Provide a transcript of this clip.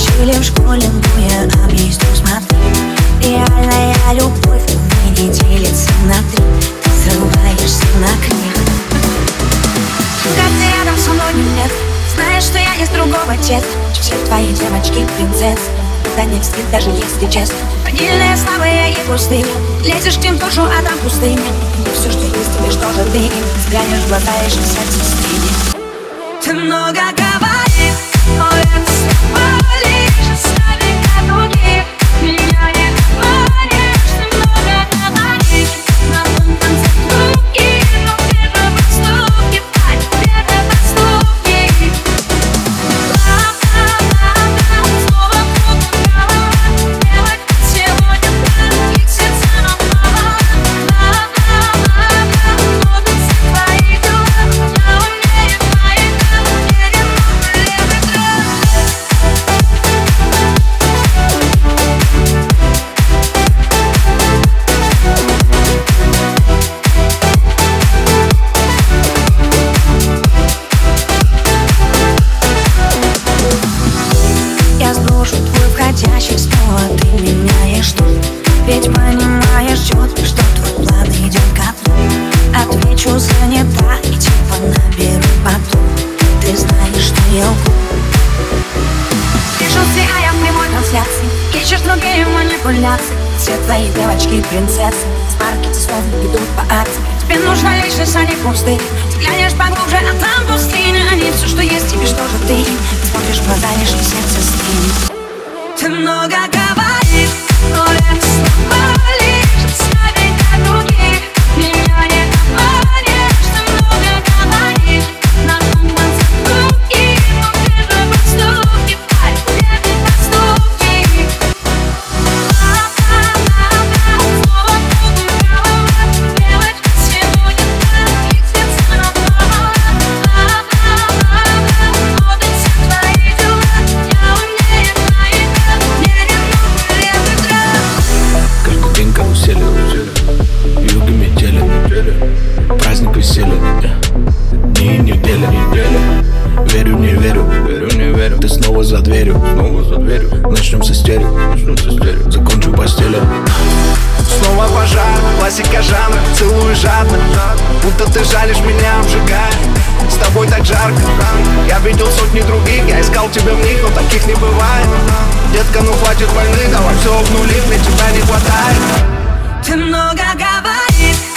учили в школе, но я объясню, смотри. Реальная любовь, в не делится на три. Ты срываешься на крик. Когда ты рядом со мной нет Знаешь, что я из другого тет. Все твои девочки принцесс. Да не встиг, даже если честно. Ванильные, слабые и пустые Лезешь к ним душу, а там пустыня. Все, что есть, тебе, что же ты? Взглянешь в глаза и же сердце стынет Ты много как другие манипуляции? Все твои девочки принцессы. С маркете словно идут по акции. Тебе нужна личность, а не пустырь Ты глянешь поглубже, а там пустыня. Они все, что есть, тебе что же ты? Смотришь в глаза, лишь сердце стынет Ты много говоришь, но это Дни и недели Верю, не верю. Верю, не верю. Ты снова за дверью. Снова за дверью. Начнем с истерик. Начнем с истерик. Закончу постели Снова пожар, классика жанра. Целую жадно, будто ты жалишь меня, обжигая. С тобой так жарко. Я видел сотни других, я искал тебя в них Но таких не бывает. Детка, ну хватит войны, давай все обнули Мне тебя не хватает. Ты много говоришь,